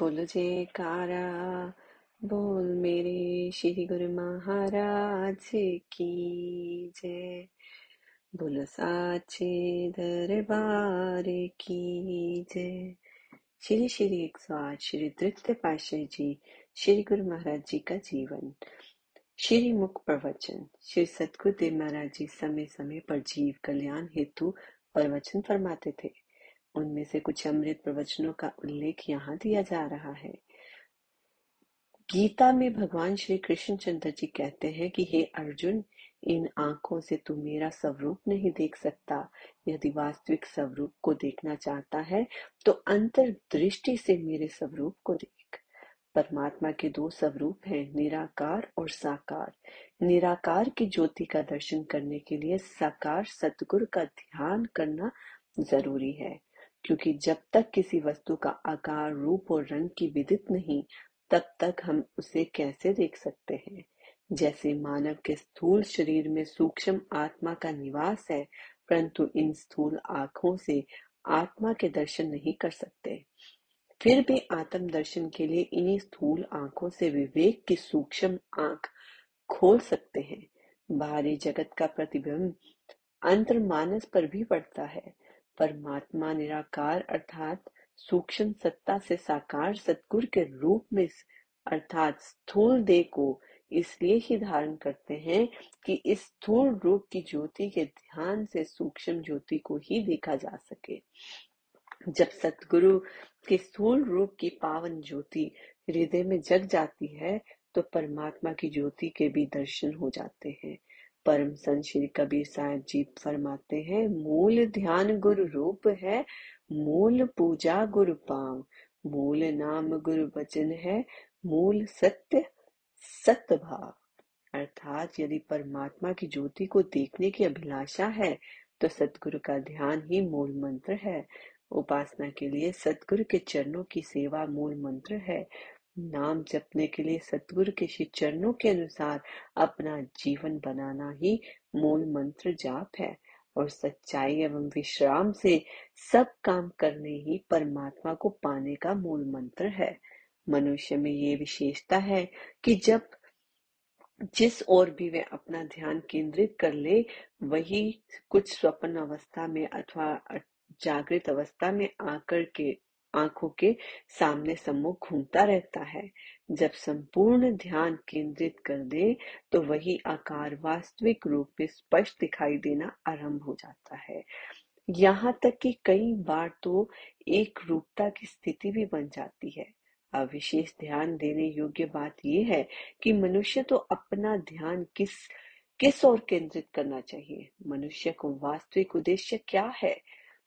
बोल जयकारा बोल मेरे श्री गुरु महाराज की जय। बोल साचे दरबार की जय। श्री श्री एक सौ आठ श्री तृतीय पाशाह जी, श्री गुरु महाराज जी का जीवन। श्री मुख प्रवचन, श्री सतगुरुदेव महाराज जी समय समय पर जीव कल्याण हेतु प्रवचन फरमाते थे। उनमें से कुछ अमृत प्रवचनों का उल्लेख यहाँ दिया जा रहा है। गीता में भगवान श्री कृष्ण चंद्र जी कहते हैं कि, हे अर्जुन, इन आँखों से तू मेरा स्वरूप नहीं देख सकता। यदि वास्तविक स्वरूप को देखना चाहता है तो अंतर दृष्टि से मेरे स्वरूप को देख। परमात्मा के दो स्वरूप हैं, निराकार और साकार। निराकार की ज्योति का दर्शन करने के लिए साकार सतगुरु का ध्यान करना ज़रूरी है। क्योंकि जब तक किसी वस्तु का आकार, रूप और रंग की विदित नहीं, तब तक हम उसे कैसे देख सकते हैं? जैसे मानव के स्थूल शरीर में सूक्ष्म आत्मा का निवास है, परंतु इन स्थूल आँखों से आत्मा के दर्शन नहीं कर सकते। फिर भी आत्म दर्शन के लिए इन्हीं स्थूल आँखों से विवेक की सूक्ष्म आँख खोल सकते हैं। बाहरी जगत का प्रतिबिंब अंतर मानस पर भी पड़ता है। परमात्मा निराकार अर्थात सूक्ष्म सत्ता से साकार सतगुरु के रूप में अर्थात स्थूल देह को इसलिए ही धारण करते हैं कि इस स्थूल रूप की ज्योति के ध्यान से सूक्ष्म ज्योति को ही देखा जा सके। जब सतगुरु के स्थूल रूप की पावन ज्योति हृदय में जग जाती है तो परमात्मा की ज्योति के भी दर्शन हो जाते हैं। परम संत श्री कबीर साहब जी फरमाते हैं, मूल ध्यान गुरु रूप है, मूल पूजा गुरु पाव। मूल नाम गुरु वचन है, मूल सत्य सत्य भाव अर्थात यदि परमात्मा की ज्योति को देखने की अभिलाषा है तो सतगुरु का ध्यान ही मूल मंत्र है। उपासना के लिए सतगुरु के चरणों की सेवा मूल मंत्र है। नाम जपने के लिए सतगुरु के श्री चरणों के अनुसार अपना जीवन बनाना ही मूल मंत्र जाप है। और सच्चाई एवं विश्राम से सब काम करने ही परमात्मा को पाने का मूल मंत्र है। मनुष्य में ये विशेषता है कि जब जिस ओर भी वह अपना ध्यान केंद्रित कर ले, वही कुछ स्वप्न अवस्था में अथवा जागृत अवस्था में आकर के आँखों के सामने सम्मुख घूमता रहता है। जब संपूर्ण ध्यान केंद्रित कर दे तो वही आकार वास्तविक रूप में स्पष्ट दिखाई देना आरंभ हो जाता है। यहाँ तक कि कई बार तो एक रूपता की स्थिति भी बन जाती है। अब विशेष ध्यान देने योग्य बात यह है कि मनुष्य तो अपना ध्यान किस किस ओर केंद्रित करना चाहिए? मनुष्य को वास्तविक उद्देश्य क्या है?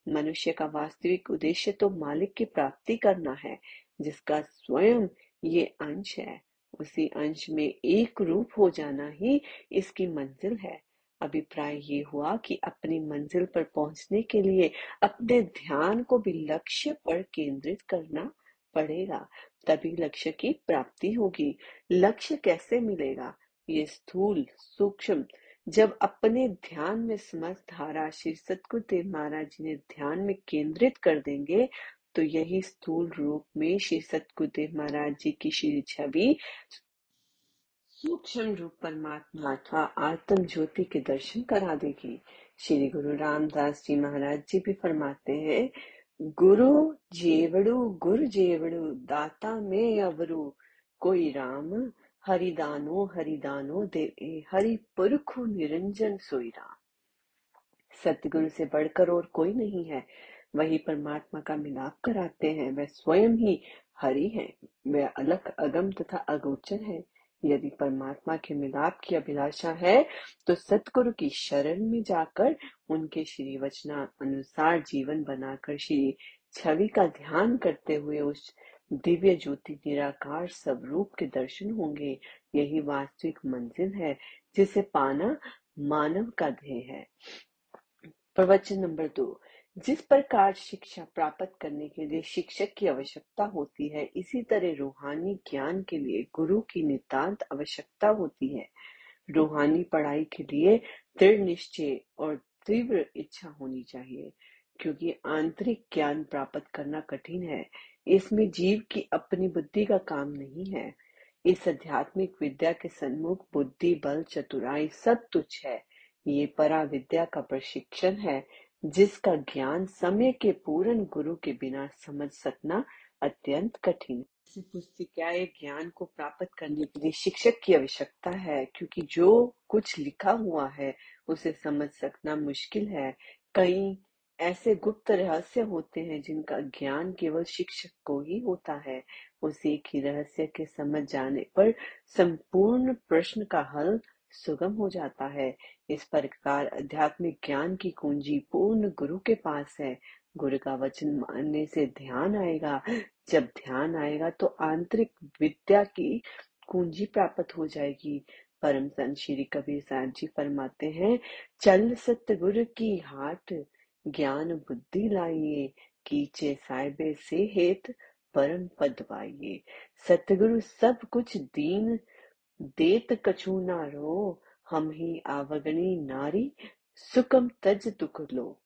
मनुष्य का वास्तविक उद्देश्य तो मालिक की प्राप्ति करना है, जिसका स्वयं ये अंश है। उसी अंश में एक रूप हो जाना ही इसकी मंजिल है। अभिप्राय ये हुआ कि अपनी मंजिल पर पहुँचने के लिए अपने ध्यान को भी लक्ष्य पर केंद्रित करना पड़ेगा, तभी लक्ष्य की प्राप्ति होगी। लक्ष्य कैसे मिलेगा? ये स्थूल, सूक्ष्म जब अपने ध्यान में समस्त धारा श्री सतगुरुदेव महाराज जी ने ध्यान में केंद्रित कर देंगे तो यही स्थूल रूप में श्री सतगुरुदेव महाराज जी की श्री छवि सूक्ष्म रूप परमात्मा अथवा आत्म ज्योति के दर्शन करा देगी। श्री गुरु रामदास जी महाराज जी भी फरमाते हैं, गुरु जेवड़ू गुरु जेवड़ू, दाता में अवरु, कोई राम हरिदानो हरिदानो देवे हरि पुरखु निरंजन सोईरा। सतगुरु से बढ़कर और कोई नहीं है। वही परमात्मा का मिलाप कराते हैं। वह स्वयं ही हरि है। वह अलग अगम तथा अगोचर है। यदि परमात्मा के मिलाप की अभिलाषा है तो सतगुरु की शरण में जाकर उनके श्री वचना अनुसार जीवन बनाकर श्री छवि का ध्यान करते हुए उस दिव्य ज्योति निराकार स्वरूप के दर्शन होंगे। यही वास्तविक मंजिल है, जिसे पाना मानव का ध्येय है। प्रवचन नंबर दो। जिस प्रकार शिक्षा प्राप्त करने के लिए शिक्षक की आवश्यकता होती है, इसी तरह रूहानी ज्ञान के लिए गुरु की नितांत आवश्यकता होती है। रूहानी पढ़ाई के लिए दृढ़ निश्चय और तीव्र इच्छा होनी चाहिए, क्योंकि आंतरिक ज्ञान प्राप्त करना कठिन है। इसमें जीव की अपनी बुद्धि का काम नहीं है। इस आध्यात्मिक विद्या के सन्मुख बुद्धि, बल, चतुराई सब तुच्छ है। ये परा विद्या का प्रशिक्षण है, जिसका ज्ञान समय के पूर्ण गुरु के बिना समझ सकना अत्यंत कठिन पुस्तिकाए ज्ञान को प्राप्त करने के लिए शिक्षक की आवश्यकता है, क्योंकि जो कुछ लिखा हुआ है, उसे समझ सकना मुश्किल है। कई ऐसे गुप्त रहस्य होते हैं जिनका ज्ञान केवल शिक्षक को ही होता है। उस एक ही रहस्य के समझ जाने पर संपूर्ण प्रश्न का हल सुगम हो जाता है। इस प्रकार आध्यात्मिक ज्ञान की कुंजी पूर्ण गुरु के पास है। गुरु का वचन मानने से ध्यान आएगा। जब ध्यान आएगा तो आंतरिक विद्या की कुंजी प्राप्त हो जाएगी। परम संत श्री कबीर साहब जी फरमाते हैं, चल सतगुरु की हाट ज्ञान बुद्धि लाइए, कीचे साहिबे से हेत परम पद सतगुरु सब कुछ दीन, देत कछु ना रो, हम ही आवगणी नारी सुकम तज दुख लो।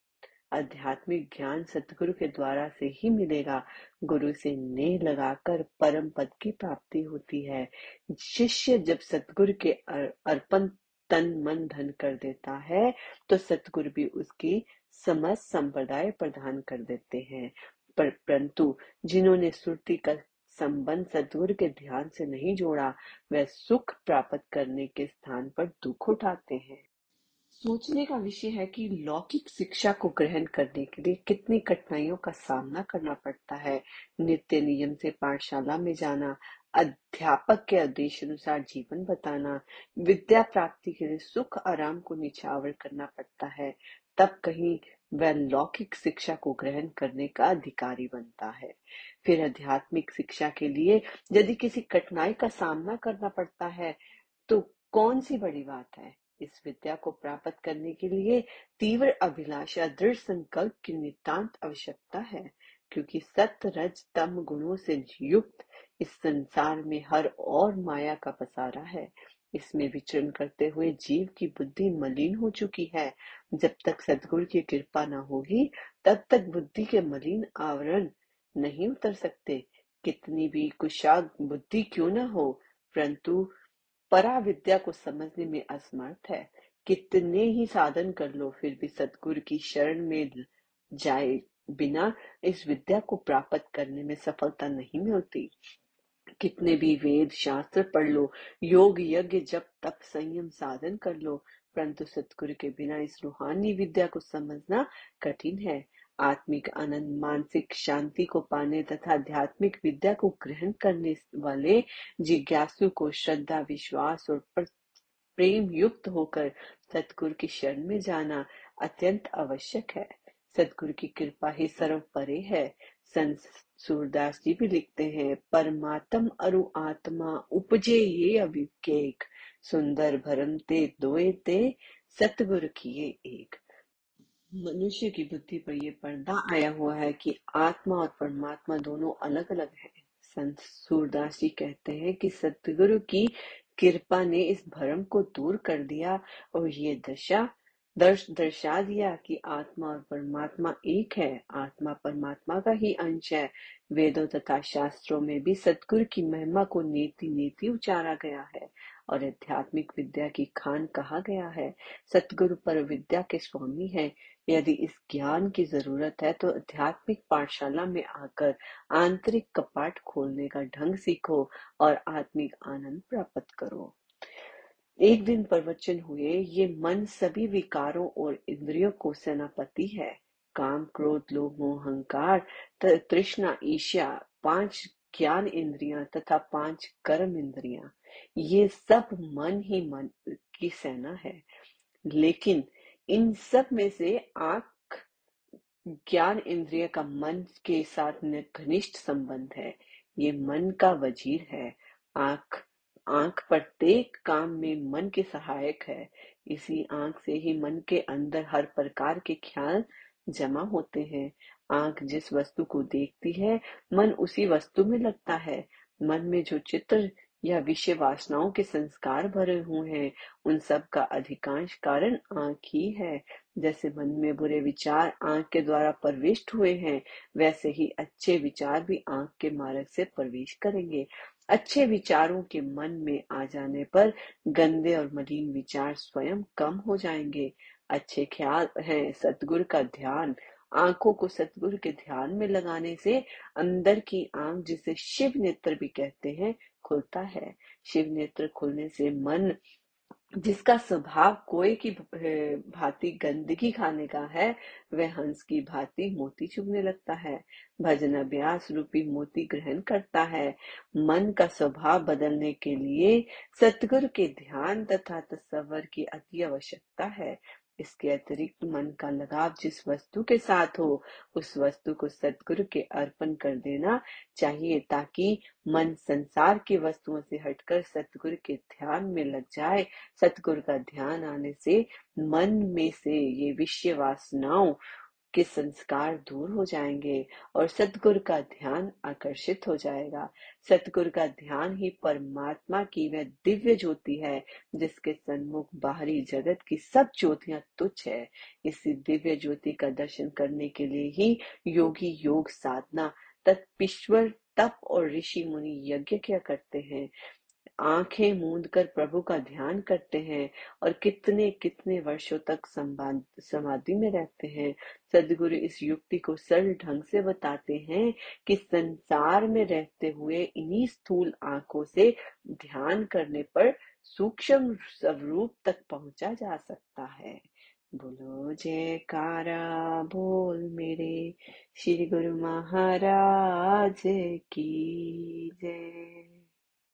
आध्यात्मिक ज्ञान सतगुरु के द्वारा से ही मिलेगा। गुरु से नेह लगाकर परम पद की प्राप्ति होती है। शिष्य जब सतगुरु के अर्पण तन मन धन कर देता है तो सतगुरु भी उसकी समस्त संप्रदाय प्रदान कर देते हैं। पर परंतु जिन्होंने सुरती का संबंध सदगुरु के ध्यान से नहीं जोड़ा, वह सुख प्राप्त करने के स्थान पर दुख उठाते हैं। सोचने का विषय है कि लौकिक शिक्षा को ग्रहण करने के लिए कितनी कठिनाइयों का सामना करना पड़ता है। नित्य नियम से पाठशाला में जाना, अध्यापक के आदेश अनुसार जीवन बताना, विद्या प्राप्ति के लिए सुख आराम को निछावर करना पड़ता है। तब कहीं वह लौकिक शिक्षा को ग्रहण करने का अधिकारी बनता है। फिर आध्यात्मिक शिक्षा के लिए यदि किसी कठिनाई का सामना करना पड़ता है तो कौन सी बड़ी बात है? इस विद्या को प्राप्त करने के लिए तीव्र अभिलाषा, दृढ़ संकल्प की नितांत आवश्यकता है, क्योंकि सत्य, रज, तम गुणों से युक्त इस संसार में हर और माया का पसारा है। इसमें विचरण करते हुए जीव की बुद्धि मलिन हो चुकी है। जब तक सदगुरु की कृपा न होगी, तब तक बुद्धि के मलिन आवरण नहीं उतर सकते। कितनी भी कुशाग बुद्धि क्यों न हो, परंतु परा विद्या को समझने में असमर्थ है। कितने ही साधन कर लो, फिर भी सदगुरु की शरण में जाए बिना इस विद्या को प्राप्त करने में सफलता नहीं मिलती। कितने भी वेद शास्त्र पढ़ लो, योग यज्ञ जब तप संयम साधन कर लो, परंतु सतगुरु के बिना इस रूहानी विद्या को समझना कठिन है। आत्मिक आनंद, मानसिक शांति को पाने तथा आध्यात्मिक विद्या को ग्रहण करने वाले जिज्ञासु को श्रद्धा, विश्वास और प्रेम युक्त होकर सतगुरु की शरण में जाना अत्यंत आवश्यक है। सतगुरु की कृपा ही सर्व परे है। संत सूरदास जी भी लिखते हैं परमात्म अरु आत्मा उपजे ये अभिकेक सुंदर भरम ते दोए ते सतगुरु किए एक मनुष्य की बुद्धि पर यह पर्दा आया हुआ है कि आत्मा और परमात्मा दोनों अलग अलग हैं। संत सूरदास जी कहते हैं कि सतगुरु की कृपा ने इस भ्रम को दूर कर दिया और ये दशा दर्श, दर्शा दिया कि आत्मा और परमात्मा एक है। आत्मा परमात्मा का ही अंश है। वेदों तथा शास्त्रों में भी सतगुरु की महिमा को नीति नीति उचारा गया है और आध्यात्मिक विद्या की खान कहा गया है। सतगुरु पर विद्या के स्वामी है। यदि इस ज्ञान की ज़रूरत है तो आध्यात्मिक पाठशाला में आकर आंतरिक कपाट खोलने का ढंग सीखो और आत्मिक आनंद प्राप्त करो। एक दिन प्रवचन हुए, ये मन सभी विकारों और इंद्रियों को सेनापति है। काम, क्रोध, लोभ, मोह, अहंकार तृष्णा, ईर्ष्या, पाँच ज्ञान इंद्रियाँ तथा पाँच कर्म इंद्रियाँ। ये सब मन ही मन की सेना है। लेकिन इन सब में से आँख, ज्ञान इंद्रिय का मन के साथ घनिष्ठ संबंध है। ये मन का वज़ीर है। आँख आँख प्रत्येक काम में मन के सहायक है। इसी आँख से ही मन के अंदर हर प्रकार के ख्याल जमा होते हैं। आँख जिस वस्तु को देखती है, मन उसी वस्तु में लगता है। मन में जो चित्र या विषय वासनाओं के संस्कार भरे हुए हैं, उन सब का अधिकांश कारण आँख ही है। जैसे मन में बुरे विचार आँख के द्वारा प्रविष्ट हुए हैं, वैसे ही अच्छे विचार भी आँख के मार्ग से प्रवेश करेंगे। अच्छे विचारों के मन में आ जाने पर गंदे और मलिन विचार स्वयं कम हो जाएँगे। अच्छे ख्याल हैं सतगुरु का ध्यान। आँखों को सतगुरु के ध्यान में लगाने से अंदर की आँख, जिसे शिव नेत्र भी कहते हैं, खुलता है। शिव नेत्र खुलने से मन जिसका स्वभाव कोए की भांति गंदगी खाने का है, वह हंस की भांति मोती चुभने लगता है, भजन अभ्यास रूपी मोती ग्रहण करता है। मन का स्वभाव बदलने के लिए सतगुरु के ध्यान तथा तस्वर की अति आवश्यकता है। इसके अतिरिक्त मन का लगाव जिस वस्तु के साथ हो, उस वस्तु को सदगुरु के अर्पण कर देना चाहिए ताकि मन संसार की वस्तुओं से हटकर सतगुरु के ध्यान में लग जाए। सतगुरु का ध्यान आने से मन में से ये विषय वासनाओं के संस्कार दूर हो जाएँगे और सतगुरु का ध्यान आकर्षित हो जाएगा। सतगुरु का ध्यान ही परमात्मा की वह दिव्य ज्योति है, जिसके सन्मुख बाहरी जगत की सब ज्योतियाँ तुच्छ है। इसी दिव्य ज्योति का दर्शन करने के लिए ही योगी योग साधना तत्पिश्वर तप और ऋषि मुनि यज्ञ क्या करते हैं। आँखें मूंद कर प्रभु का ध्यान करते हैं और कितने कितने वर्षों तक समाधि में रहते हैं। सदगुरु इस युक्ति को सरल ढंग से बताते हैं कि संसार में रहते हुए इन्हीं स्थूल आँखों से ध्यान करने पर सूक्ष्म स्वरूप तक पहुँचा जा सकता है। बोलो, जयकारा, बोल मेरे। श्री गुरु महाराज की जय।